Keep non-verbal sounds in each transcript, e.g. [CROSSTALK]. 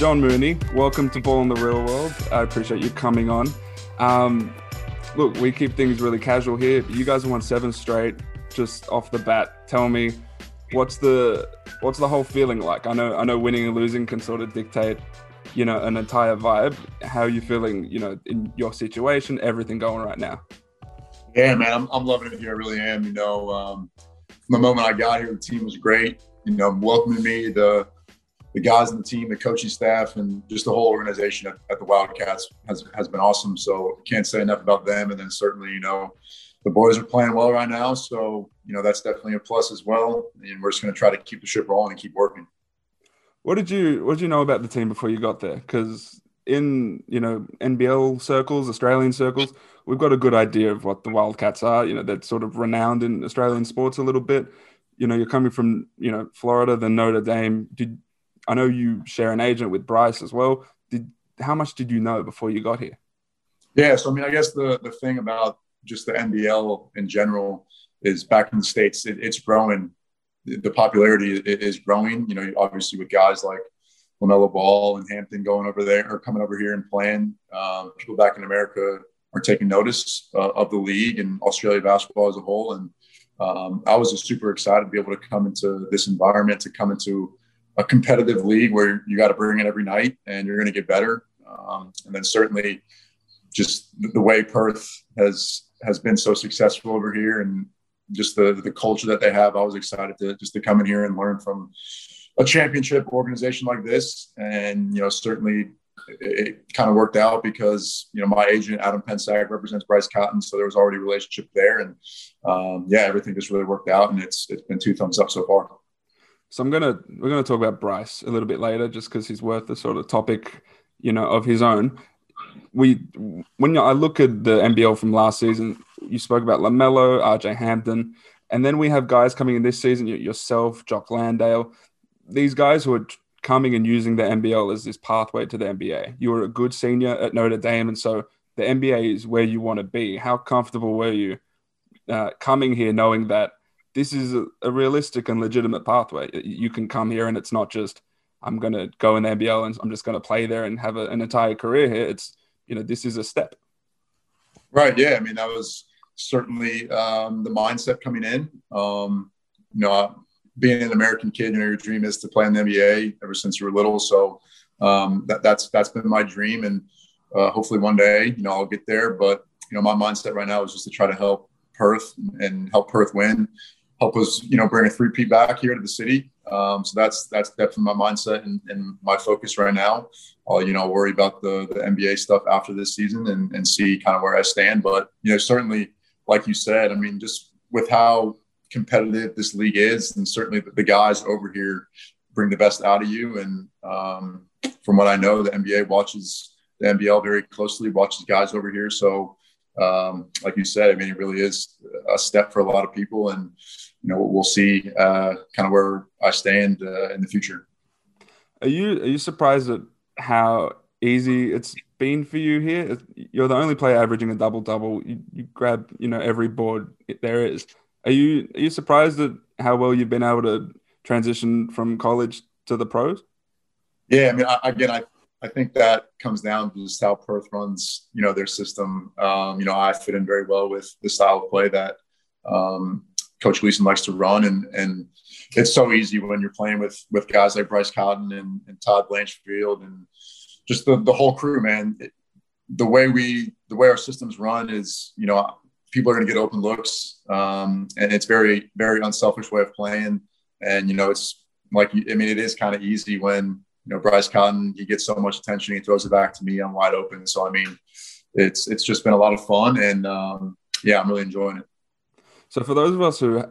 John Mooney, welcome to Ball in the Real World. I appreciate you coming on. Um, look, we keep things really casual here. You guys won seven straight. Just off the bat, tell me what's the what's the whole feeling like? I know I know winning and losing can sort of dictate, you know, an entire vibe. How are you feeling, you know, in your situation, everything going right now? Yeah, man, I'm, I'm loving it here. I really am. You know, um, from the moment I got here, the team was great. You know, welcoming me, the the guys in the team, the coaching staff, and just the whole organization at, at the Wildcats has has been awesome. So can't say enough about them. And then certainly, you know, the boys are playing well right now. So you know that's definitely a plus as well. And we're just going to try to keep the ship rolling and keep working. What did you What did you know about the team before you got there? Because in you know NBL circles, Australian circles, we've got a good idea of what the Wildcats are. You know, they're sort of renowned in Australian sports a little bit. You know, you're coming from you know Florida, then Notre Dame. Did I know you share an agent with Bryce as well? Did how much did you know before you got here? Yeah, so I mean, I guess the the thing about just the NBL in general is back in the states, it, it's growing. The popularity is growing. You know, obviously with guys like LaMelo Ball and Hampton going over there or coming over here and playing. Um, people back in America are taking notice uh, of the league and Australia basketball as a whole. And um, I was just super excited to be able to come into this environment, to come into a competitive league where you got to bring it every night and you're going to get better. Um, and then certainly just the way Perth has has been so successful over here and just the the culture that they have. I was excited to just to come in here and learn from a championship organization like this. And you know, certainly it, it kind of worked out because you know my agent Adam Pensack represents Bryce Cotton, so there was already a relationship there, and um, yeah, everything just really worked out, and it's it's been two thumbs up so far. So I'm gonna we're gonna talk about Bryce a little bit later, just because he's worth the sort of topic, you know, of his own. We when I look at the NBL from last season, you spoke about LaMelo, RJ Hampton, and then we have guys coming in this season. Yourself, Jock Landale, these guys who are coming and using the NBL as this pathway to the NBA. You were a good senior at Notre Dame, and so the NBA is where you want to be. How comfortable were you uh, coming here, knowing that? This is a, a, realistic and legitimate pathway. You can come here and it's not just I'm going to go in the NBL and I'm just going to play there and have a, an entire career here. It's you know this is a step. Right. Yeah. I mean that was certainly um, the mindset coming in. Um, you know, being an American kid, you know, your dream is to play in the NBA ever since you were little. So um, that, that's that's been my dream, and uh, hopefully one day, you know, I'll get there. But you know, my mindset right now is just to try to help Perth and help Perth win help us, you know, bring a three-peat back here to the city. Um, so that's that's definitely my mindset and, and my focus right now. I'll, you know, worry about the, the NBA stuff after this season and, and see kind of where I stand. But, you know, certainly, like you said, I mean, just with how competitive this league is, and certainly the, guys over here bring the best out of you. And um, from what I know, the NBA watches the NBL very closely, watches guys over here. So, um, like you said, I mean, it really is a step for a lot of people. And, you know, we'll see uh, kind of where I stand uh, in the future. Are you are you surprised at how easy it's been for you here? You're the only player averaging a double double. You, you grab you know every board there is. Are you are you surprised at how well you've been able to transition from college to the pros? Yeah, I mean, I, again, I I think that comes down to just how Perth runs, you know, their system. Um, you know, I fit in very well with the style of play that um, Coach Gleeson likes to run, and and it's so easy when you're playing with with guys like Bryce Cotton and, and Todd Blanchfield and just the the whole crew, man. It, the way we the way our systems run is, you know, people are going to get open looks, um, and it's very very unselfish way of playing. And you know, it's like I mean, it is kind of easy when know Bryce Cotton he gets so much attention, he throws it back to me, I'm wide open. So I mean, it's it's just been a lot of fun, and um, yeah, I'm really enjoying it. So for those of us who,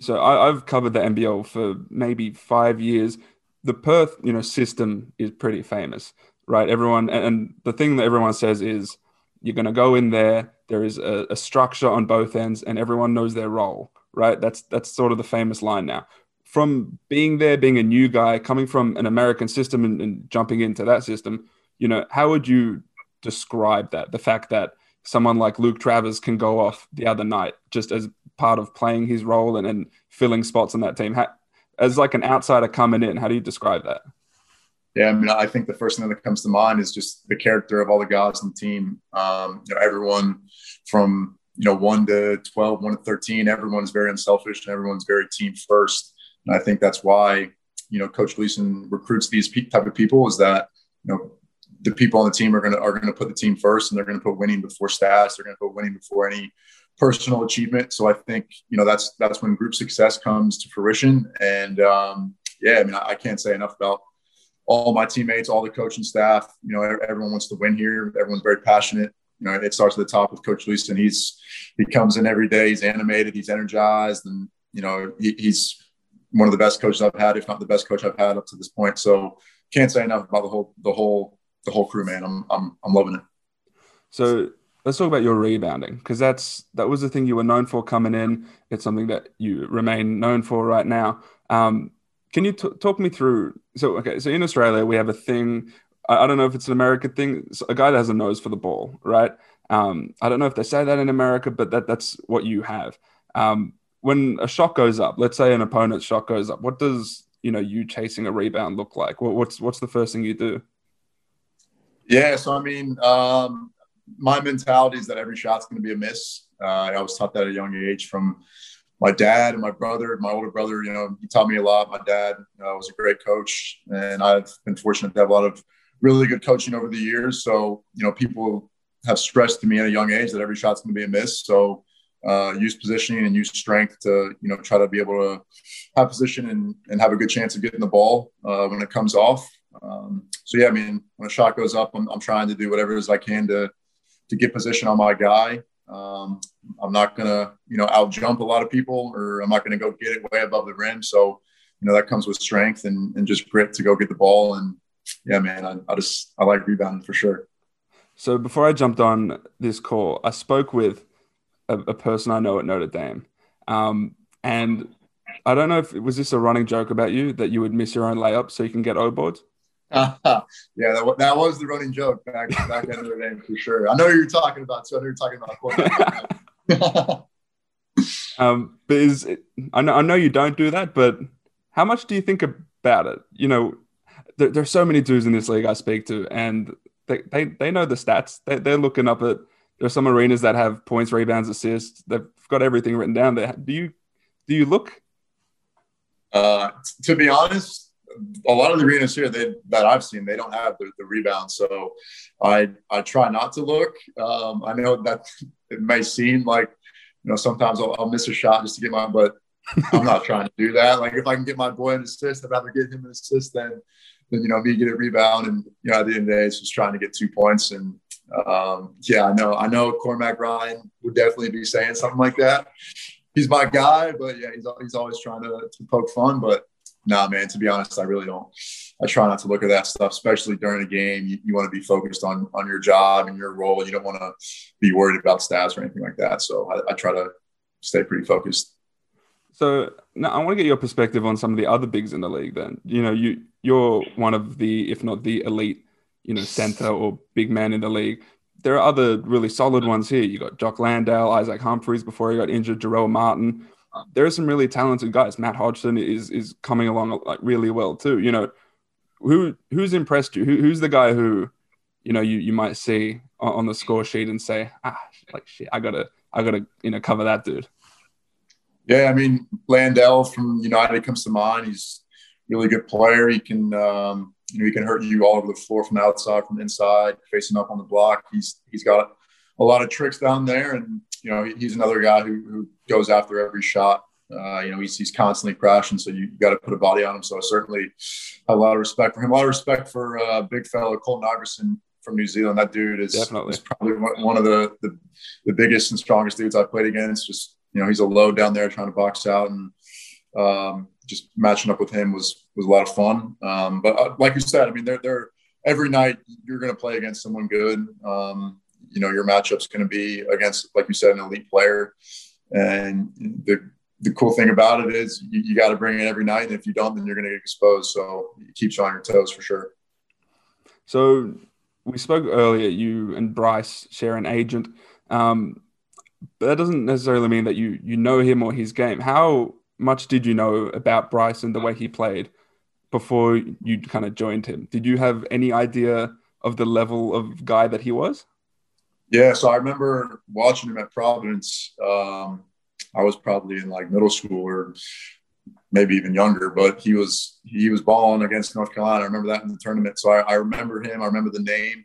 so I, have covered the NBL for maybe five years. The Perth, you know, system is pretty famous, right? Everyone, and the thing that everyone says is, you're going to go in there. There is a, a structure on both ends, and everyone knows their role, right? That's that's sort of the famous line now. From being there, being a new guy, coming from an American system and, and jumping into that system, you know, how would you describe that? The fact that someone like Luke Travers can go off the other night just as part of playing his role and, and filling spots on that team. How, as like an outsider coming in, how do you describe that? Yeah, I mean, I think the first thing that comes to mind is just the character of all the guys on the team. Um, you know, everyone from you know one to 12, one to thirteen, everyone's very unselfish and everyone's very team first. And I think that's why you know Coach Gleeson recruits these type of people is that you know the people on the team are gonna are gonna put the team first and they're gonna put winning before stats. They're gonna put winning before any personal achievement. So I think you know that's that's when group success comes to fruition. And um, yeah, I mean I, I can't say enough about all my teammates, all the coaching staff. You know, everyone wants to win here. Everyone's very passionate. You know, it starts at the top with Coach Gleeson. He's he comes in every day. He's animated. He's energized, and you know he, he's one of the best coaches I've had, if not the best coach I've had up to this point. So can't say enough about the whole the whole the whole crew, man. I'm I'm I'm loving it. So let's talk about your rebounding because that's that was the thing you were known for coming in. It's something that you remain known for right now. Um, can you t- talk me through? So, okay, so in Australia, we have a thing. I, I, don't know if it's an American thing. a guy that has a nose for the ball, right? Um, I don't know if they say that in America, but that that's what you have. Um, when a shot goes up, let's say an opponent's shot goes up, what does you know you chasing a rebound look like? What, what's what's the first thing you do? Yeah, so I mean, um, my mentality is that every shot's going to be a miss. Uh, I was taught that at a young age from my dad and my brother, my older brother, you know, he taught me a lot. My dad uh, was a great coach, and I've been fortunate to have a lot of really good coaching over the years. So, you know, people have stressed to me at a young age that every shot's going to be a miss. So, uh, use positioning and use strength to, you know, try to be able to have position and, and have a good chance of getting the ball uh, when it comes off. Um, so, yeah, I mean, when a shot goes up, I'm, I'm trying to do whatever it is I can to to get position on my guy um, I'm not to, you know, out jump a lot of people or I'm not to go get it way above the rim. So, you know, that comes with strength and, and just grit to go get the ball. And yeah, man, I, I just, I like rebounding for sure. So before I jumped on this call, I spoke with a, a person I know at Notre Dame. Um, and I don't know if was this a running joke about you that you would miss your own layup so you can get O boards? yeah, that, that was the running joke back back in Notre Dame for sure. I know you're talking about. So I know you're talking about. [LAUGHS] um, but is it, I know I know you don't do that, but how much do you think about it? You know, there, there's so many dudes in this league I speak to, and they they, they know the stats. They, they're looking up at. There's some arenas that have points, rebounds, assists. They've got everything written down there. Do you do you look? Uh, to be honest, a lot of the arenas here they, that I've seen, they don't have the, the rebound. So I I try not to look. Um, I know that [LAUGHS] it may seem like you know sometimes I'll, I'll, miss a shot just to get my, but I'm not trying to do that. Like if I can get my boy an assist, I'd rather get him an assist than than you know me get a rebound. And you know at the end of the day, it's just trying to get two points. And um, yeah, I know I know Cormac Ryan would definitely be saying something like that. He's my guy, but yeah, he's, he's always trying to, to poke fun. But nah, man, to be honest, I really don't. I try not to look at that stuff, especially during a game. You, you want to be focused on on your job and your role. You don't want to be worried about stats or anything like that. So I, I try to stay pretty focused. So now I want to get your perspective on some of the other bigs in the league. Then you know you you're one of the, if not the elite, you know, center or big man in the league. There are other really solid ones here. You got Jock Landale, Isaac Humphreys before he got injured, Jarrell Martin there are some really talented guys. Matt Hodgson is is coming along like really well too. You know, who who's impressed you? Who, who's the guy who, you know, you you might see on, the score sheet and say, ah, like shit, I gotta I gotta you know cover that dude. Yeah, I mean Landale from United comes to mind. He's really good player. He can um, you know he can hurt you all over the floor from the outside, from the inside, facing up on the block. He's he's got a lot of tricks down there, and you know he's another guy who, who goes after every shot. Uh, you know he's, he's constantly crashing, so you, got to put a body on him. So I certainly have a lot of respect for him. A lot of respect for uh, big fellow Colton Iverson from New Zealand. That dude is, Definitely. is probably one of the, the, the biggest and strongest dudes I've played against. Just you know he's a low down there trying to box out, and um, just matching up with him was was a lot of fun. Um, but uh, like you said, I mean, they're they're every night you're going to play against someone good. Um, you know your matchup's going to be against, like you said, an elite player. And the the cool thing about it is you, you got to bring it every night, and if you don't, then you're going to get exposed. So it keeps you on your toes for sure. So we spoke earlier. You and Bryce share an agent, um, but that doesn't necessarily mean that you you know him or his game. How much did you know about Bryce and the way he played before you kind of joined him? Did you have any idea of the level of guy that he was? Yeah, so I remember watching him at Providence. Um, I was probably in like middle school or maybe even younger, but he was he was balling against North Carolina. I remember that in the tournament. So I, I remember him. I remember the name.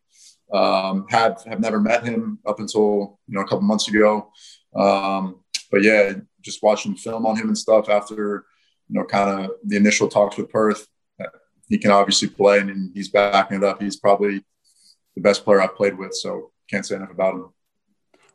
Um, have have never met him up until you know a couple months ago. Um, but yeah, just watching film on him and stuff after you know kind of the initial talks with Perth. He can obviously play, and he's backing it up. He's probably the best player I've played with. So can't say enough about him.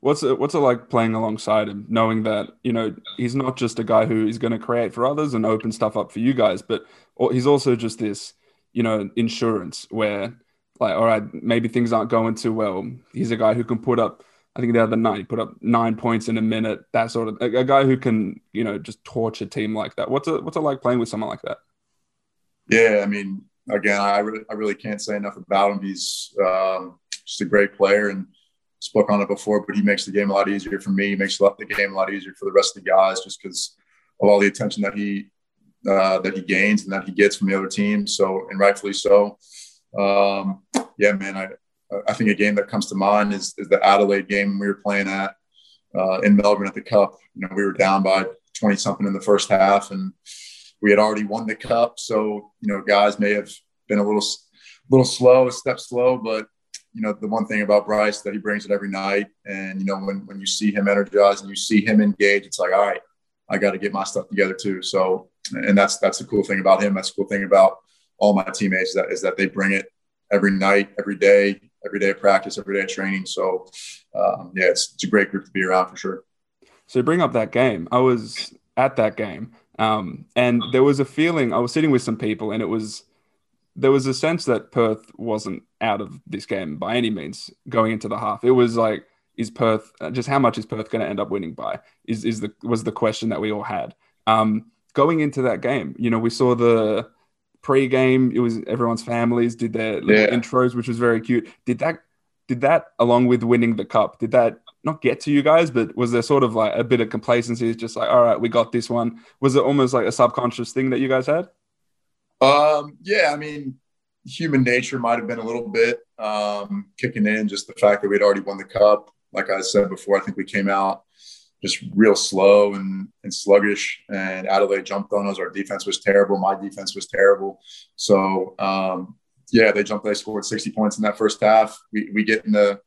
What's it, what's it like playing alongside him, knowing that you know he's not just a guy who is going to create for others and open stuff up for you guys, but he's also just this you know insurance where like all right maybe things aren't going too well. He's a guy who can put up. I think the other night he put up nine points in a minute. That sort of a, a guy who can you know just torch a team like that. What's it what's it like playing with someone like that? Yeah, I mean, again, I really, I really can't say enough about him. He's um, just a great player and spoke on it before, but he makes the game a lot easier for me. He makes the game a lot easier for the rest of the guys just because of all the attention that he uh, that he gains and that he gets from the other team. So, and rightfully so. Um, yeah, man, I I think a game that comes to mind is, is the Adelaide game we were playing at uh, in Melbourne at the Cup. You know, we were down by twenty something in the first half, and we had already won the Cup. So, you know, guys may have been a little little slow, a step slow, but you know, the one thing about Bryce that he brings it every night. And, you know, when, when you see him energized and you see him engage, it's like, all right, I got to get my stuff together too. So, and that's, that's the cool thing about him. That's the cool thing about all my teammates is that, is that they bring it every night, every day, every day of practice, every day of training. So, um, yeah, it's, it's a great group to be around for sure. So bring up that game. I was at that game. Um, and there was a feeling I was sitting with some people and it was there was a sense that Perth wasn't out of this game by any means going into the half. It was like, is Perth just how much is Perth going to end up winning by? Is is the was the question that we all had um, going into that game? You know, we saw the pre-game. It was everyone's families did their yeah. intros, which was very cute. Did that did that along with winning the cup? Did that not get to you guys, but was there sort of like a bit of complacency? It's just like, all right, we got this one. Was it almost like a subconscious thing that you guys had? Um, yeah, I mean, human nature might have been a little bit um, kicking in, just the fact that we'd already won the cup. Like I said before, I think we came out just real slow and, and sluggish, and Adelaide jumped on us. Our defense was terrible. My defense was terrible. So, um, yeah, they jumped. They scored 60 points in that first half. We, we get in the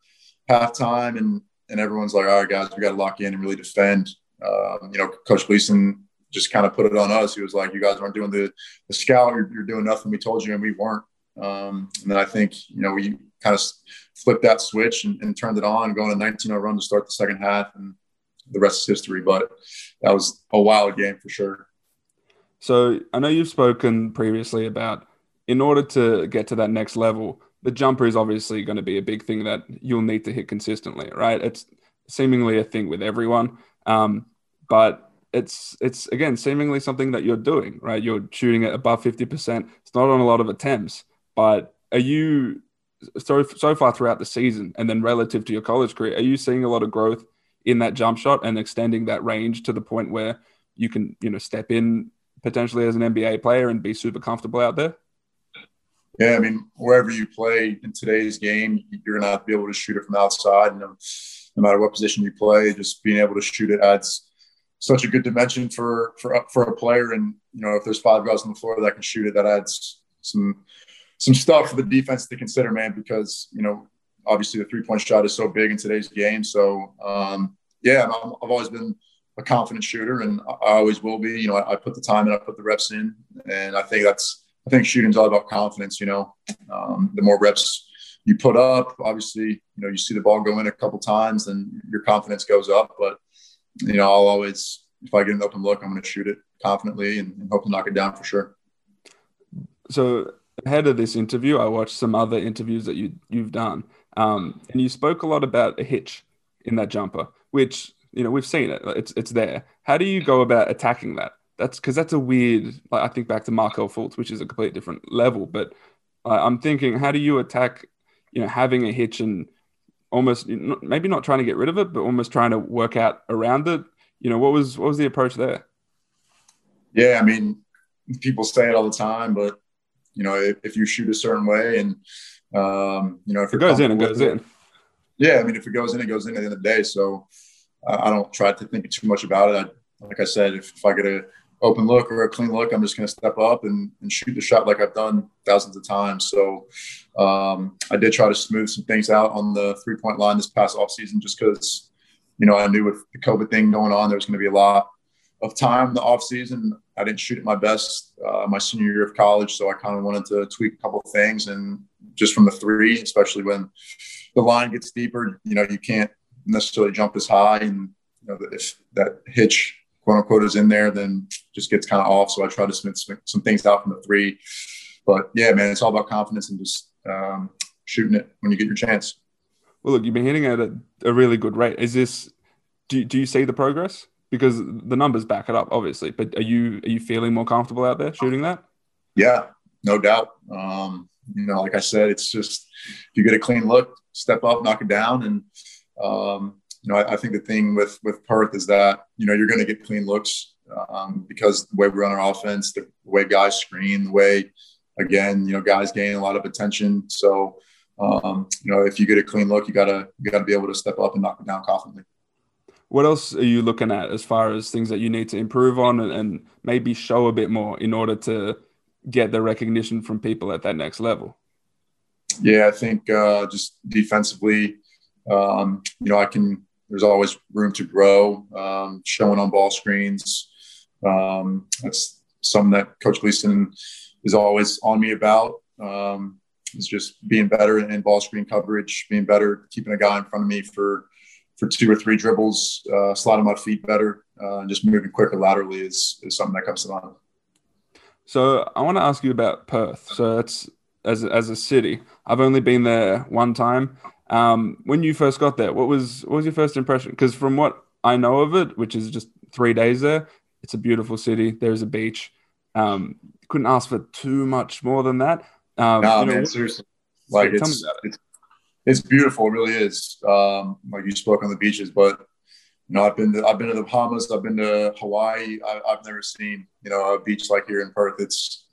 halftime, and and everyone's like, all right, guys, we got to lock in and really defend. Um, you know, Coach Gleeson just kind of put it on us. He was like, "You guys aren't doing the the scout. You're, you're doing nothing. We told you, and we weren't." Um, and then I think you know we kind of flipped that switch and, and turned it on, going a 19-0 run to start the second half, and the rest is history. But that was a wild game for sure. So I know you've spoken previously about in order to get to that next level, the jumper is obviously going to be a big thing that you'll need to hit consistently, right? It's seemingly a thing with everyone, um, but it's it's again seemingly something that you're doing, right? You're shooting at above fifty percent. It's not on a lot of attempts, but are you so so far throughout the season, and then relative to your college career, are you seeing a lot of growth in that jump shot and extending that range to the point where you can you know step in potentially as an NBA player and be super comfortable out there? Yeah, I mean, wherever you play in today's game, you're gonna have to be able to shoot it from outside. And no, no matter what position you play, just being able to shoot it adds such a good dimension for for for a player. And you know, if there's five guys on the floor that can shoot it, that adds some some stuff for the defense to consider, man. Because you know, obviously the three point shot is so big in today's game. So um, yeah, i have always been a confident shooter, and I always will be. You know, I, I, put the time and I put the reps in, and I think that's I think shooting's all about confidence. You know, um, the more reps you put up, obviously, you know, you see the ball go in a couple times, then your confidence goes up. But you know, I'll always, if I get an open look, I'm going to shoot it confidently and, and hope to knock it down for sure. So ahead of this interview, I watched some other interviews that you you've done, um, and you spoke a lot about a hitch in that jumper, which you know we've seen it; it's it's there. How do you go about attacking that? That's because that's a weird. Like I think back to Markelle Fultz, which is a completely different level. But uh, I'm thinking, how do you attack? You know, having a hitch and almost maybe not trying to get rid of it, but almost trying to work out around it. You know, what was what was the approach there? Yeah, I mean, people say it all the time, but you know, if, if you shoot a certain way and, um, you know, if it goes in, it goes in. Yeah. I mean, if it goes in, it goes in at the end of the day. So uh, I don't try to think too much about it. I, like I said, if, if I get a open look or a clean look, I'm just going to step up and, and shoot the shot like I've done thousands of times. So um, I did try to smooth some things out on the three point line this past off season, just because, you know, I knew with the COVID thing going on, there was going to be a lot of time the off season. I didn't shoot at my best uh, my senior year of college, so I kind of wanted to tweak a couple things. And just from the three, especially when the line gets deeper, you know, you can't necessarily jump as high, and you know, if that hitch quote unquote is in there, then just gets kind of off. So I try to smith some things out from the three. But yeah, man, it's all about confidence and just um, shooting it when you get your chance. Well, look, you've been hitting at a, a really good rate. Is this? Do, do you see the progress? Because the numbers back it up, obviously. But are you are you feeling more comfortable out there shooting that? Yeah, no doubt. Um, you know, like I said, it's just if you get a clean look, step up, knock it down, and um, you know, I, I, think the thing with with Perth is that you know you're going to get clean looks um, because the way we run our offense, the way guys screen, the way again, you know, guys gain a lot of attention. So, um, you know, if you get a clean look, you gotta you gotta be able to step up and knock it down confidently what else are you looking at as far as things that you need to improve on and, and maybe show a bit more in order to get the recognition from people at that next level? Yeah, I think uh, just defensively, um, you know, I can. There's always room to grow. Um, showing on ball screens, um, that's something that Coach Gleeson is always on me about. Um, is just being better in ball screen coverage, being better, keeping a guy in front of me for for two or three dribbles, uh, sliding my feet better, uh, and just moving quicker laterally is, is something that comes to mind. So I want to ask you about Perth. So it's as as a city. I've only been there one time. Um, when you first got there, what was what was your first impression? Because from what I know of it, which is just three days there, it's a beautiful city. There's a beach. Um, couldn't ask for too much more than that. Um, no, you know, man, seriously. Like it's, it's it's beautiful. It really is. Um, like you spoke on the beaches, but you know, I've been to, I've been to the Bahamas. I've been to Hawaii. I, have never seen you know a beach like here in Perth. It's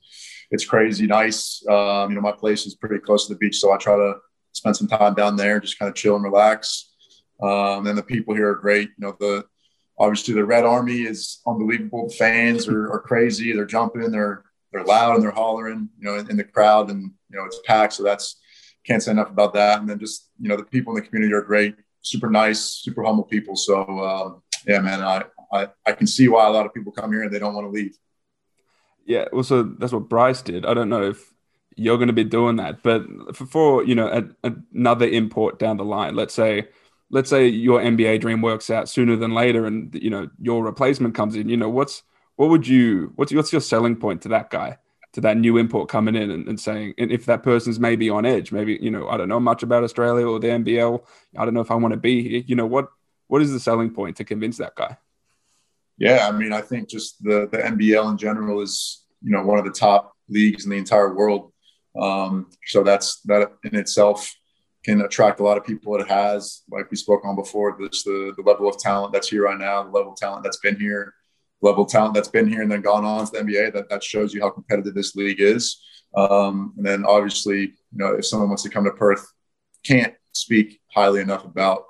it's crazy nice. Um, you know, my place is pretty close to the beach, so I try to spend some time down there, just kind of chill and relax. Um, and the people here are great. You know, the obviously the Red Army is unbelievable. The fans are, are crazy. They're jumping. They're they're loud and they're hollering. You know, in, in the crowd, and you know it's packed. So that's can't say enough about that. And then just you know the people in the community are great, super nice, super humble people. So uh, yeah, man, I, I I can see why a lot of people come here and they don't want to leave. Yeah, well, so that's what Bryce did. I don't know if you're going to be doing that, but for, for you know a, another import down the line, let's say let's say your NBA dream works out sooner than later, and you know your replacement comes in. You know what's what would you what's what's your selling point to that guy? To that new import coming in and, and saying, and if that person's maybe on edge, maybe, you know, I don't know much about Australia or the NBL. I don't know if I want to be here. You know, what, what is the selling point to convince that guy? Yeah. I mean, I think just the, the NBL in general is, you know, one of the top leagues in the entire world. Um, so that's, that in itself can attract a lot of people. It has, like we spoke on before, just the, the level of talent that's here right now, the level of talent that's been here level talent that's been here and then gone on to the NBA. That that shows you how competitive this league is. Um, and then obviously, you know, if someone wants to come to Perth, can't speak highly enough about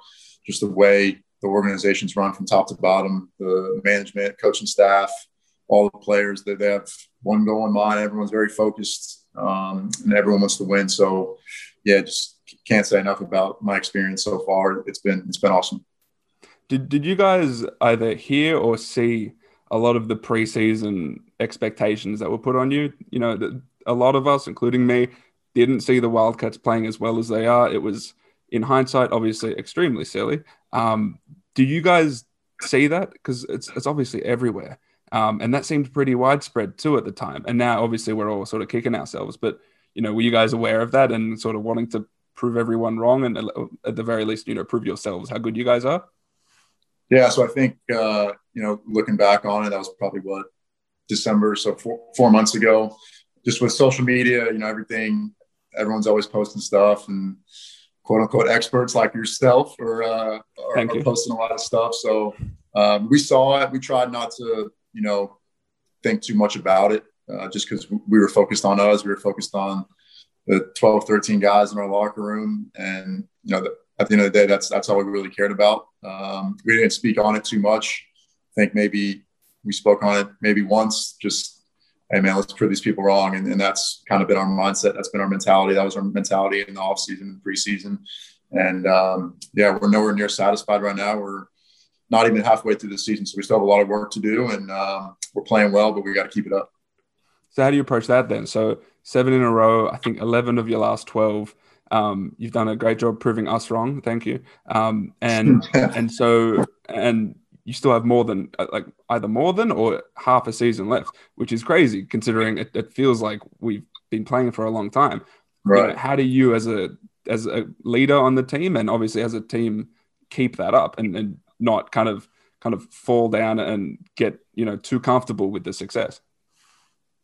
just the way the organization's run from top to bottom, the management, coaching staff, all the players that they have one goal in mind. Everyone's very focused, um, and everyone wants to win. So, yeah, just can't say enough about my experience so far. It's been it's been awesome. Did Did you guys either hear or see a lot of the preseason expectations that were put on you. You know, a lot of us, including me, didn't see the Wildcats playing as well as they are. It was, in hindsight, obviously extremely silly. Um, do you guys see that? Because it's it's obviously everywhere, um, and that seemed pretty widespread too at the time. And now, obviously, we're all sort of kicking ourselves. But you know, were you guys aware of that and sort of wanting to prove everyone wrong, and at the very least, you know, prove yourselves how good you guys are? Yeah, so I think uh, you know, looking back on it, that was probably what December, so four, four months ago. Just with social media, you know, everything, everyone's always posting stuff, and quote unquote experts like yourself are, uh, are, are posting a lot of stuff. So um, we saw it. We tried not to, you know, think too much about it. uh, just because we were focused on us. We were focused on the 12, 13 guys in our locker room. And, you know, the, at the end of the day, that's, that's all we really cared about. Um, we didn't speak on it too much. I think maybe we spoke on it maybe once, just, hey, man, let's prove these people wrong. And, and that's kind of been our mindset. That's been our mentality. That was our mentality in the offseason, and preseason. And um, yeah, we're nowhere near satisfied right now. We're not even halfway through the season. So we still have a lot of work to do. And um, we're playing well, but we got to keep it up. So how do you approach that then? So seven in a row, I think 11 of your last 12. Um, you've done a great job proving us wrong. Thank you. Um, and [LAUGHS] and so and you still have more than uh, like either more than or half a season left, which is crazy considering it, it feels like we've been playing for a long time. Right. You know, how do you as a as a leader on the team and obviously as a team keep that up and, and not kind of kind of fall down and get you know too comfortable with the success?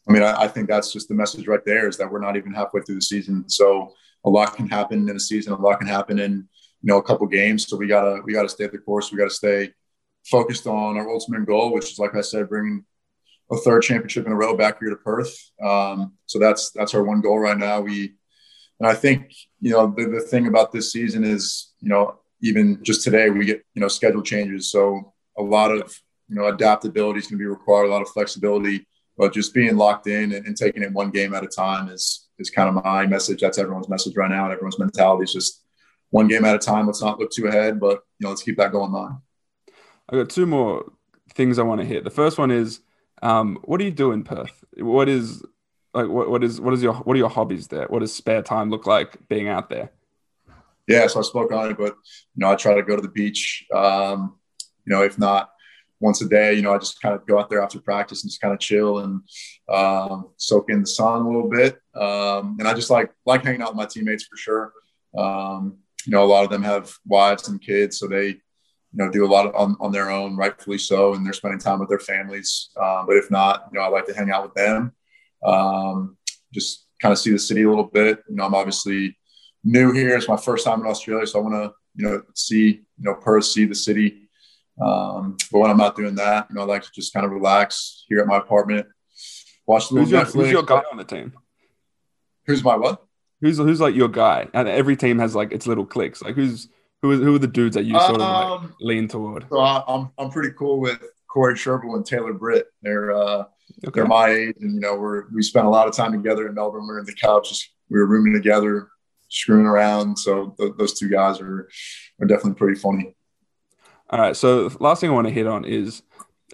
I mean, I, I, think that's just the message right there is that we're not even halfway through the season. So a lot can happen in a season. A lot can happen in you know a couple games. So we gotta we gotta stay the course. We gotta stay focused on our ultimate goal, which is like I said, bringing a third championship in a row back here to Perth. Um, so that's that's our one goal right now. We and I think you know the, the thing about this season is you know even just today we get you know schedule changes. So a lot of you know adaptability is going to be required. A lot of flexibility but just being locked in and, and, taking it one game at a time is is kind of my message. That's everyone's message right now, and everyone's mentality is just one game at a time. Let's not look too ahead, but you know, let's keep that going on. I got two more things I want to hit. The first one is, um, what do you do in Perth? What is like what, what is what is your what are your hobbies there? What does spare time look like being out there? Yeah, so I spoke on it, but you know, I try to go to the beach. Um, you know, if not once a day. You know, I just kind of go out there after practice and just kind of chill and um, soak in the sun a little bit. Um, and I just like like hanging out with my teammates for sure. Um, you know, a lot of them have wives and kids, so they you know do a lot of, on on their own, rightfully so, and they're spending time with their families. Um, but if not, you know, I like to hang out with them. Um, just kind of see the city a little bit. You know, I'm obviously new here. It's my first time in Australia, so I want to you know see you know Perth, see the city. Um, but when I'm not doing that, you know, I like to just kind of relax here at my apartment, watch the who's your, who's your guy on the team? Who's my what? Who's who's like your guy? And every team has like its little cliques. Like who's who are, who are the dudes that you sort of like um, lean toward? So I, am I'm, I'm pretty cool with Corey Shervill and Taylor Britt. They're uh, okay. they're my age, and you know we're we spent a lot of time together in Melbourne. We are in the couch, we were rooming together, screwing around. So th- those two guys are are definitely pretty funny. All right. So last thing I want to hit on is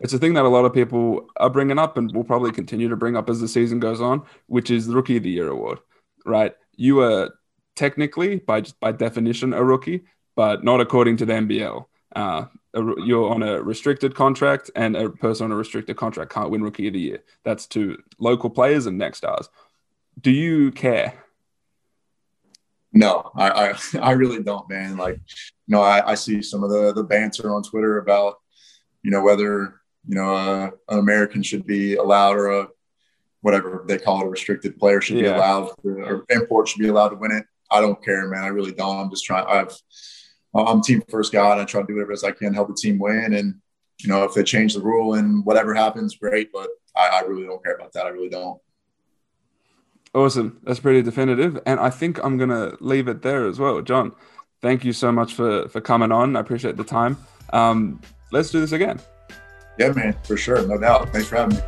it's a thing that a lot of people are bringing up and will probably continue to bring up as the season goes on, which is the Rookie of the Year award. Right? You are technically, by by definition, a rookie, but not according to the NBL. Uh, you're on a restricted contract, and a person on a restricted contract can't win Rookie of the Year. That's to local players and next stars. Do you care? No, I, I, [LAUGHS] I really don't, man. Like, you know, I, I see some of the the banter on Twitter about, you know, whether you know uh, an American should be allowed or a whatever they call it a restricted player should yeah. be allowed to, or import should be allowed to win it. I don't care, man. I really don't. I'm just trying. I've I'm team first guy, and I try to do whatever as I can to help the team win. And you know, if they change the rule and whatever happens, great. But I, I really don't care about that. I really don't. Awesome. That's pretty definitive. And I think I'm going to leave it there as well. John, thank you so much for, for coming on. I appreciate the time. Um, let's do this again. Yeah, man, for sure. No doubt. Thanks for having me.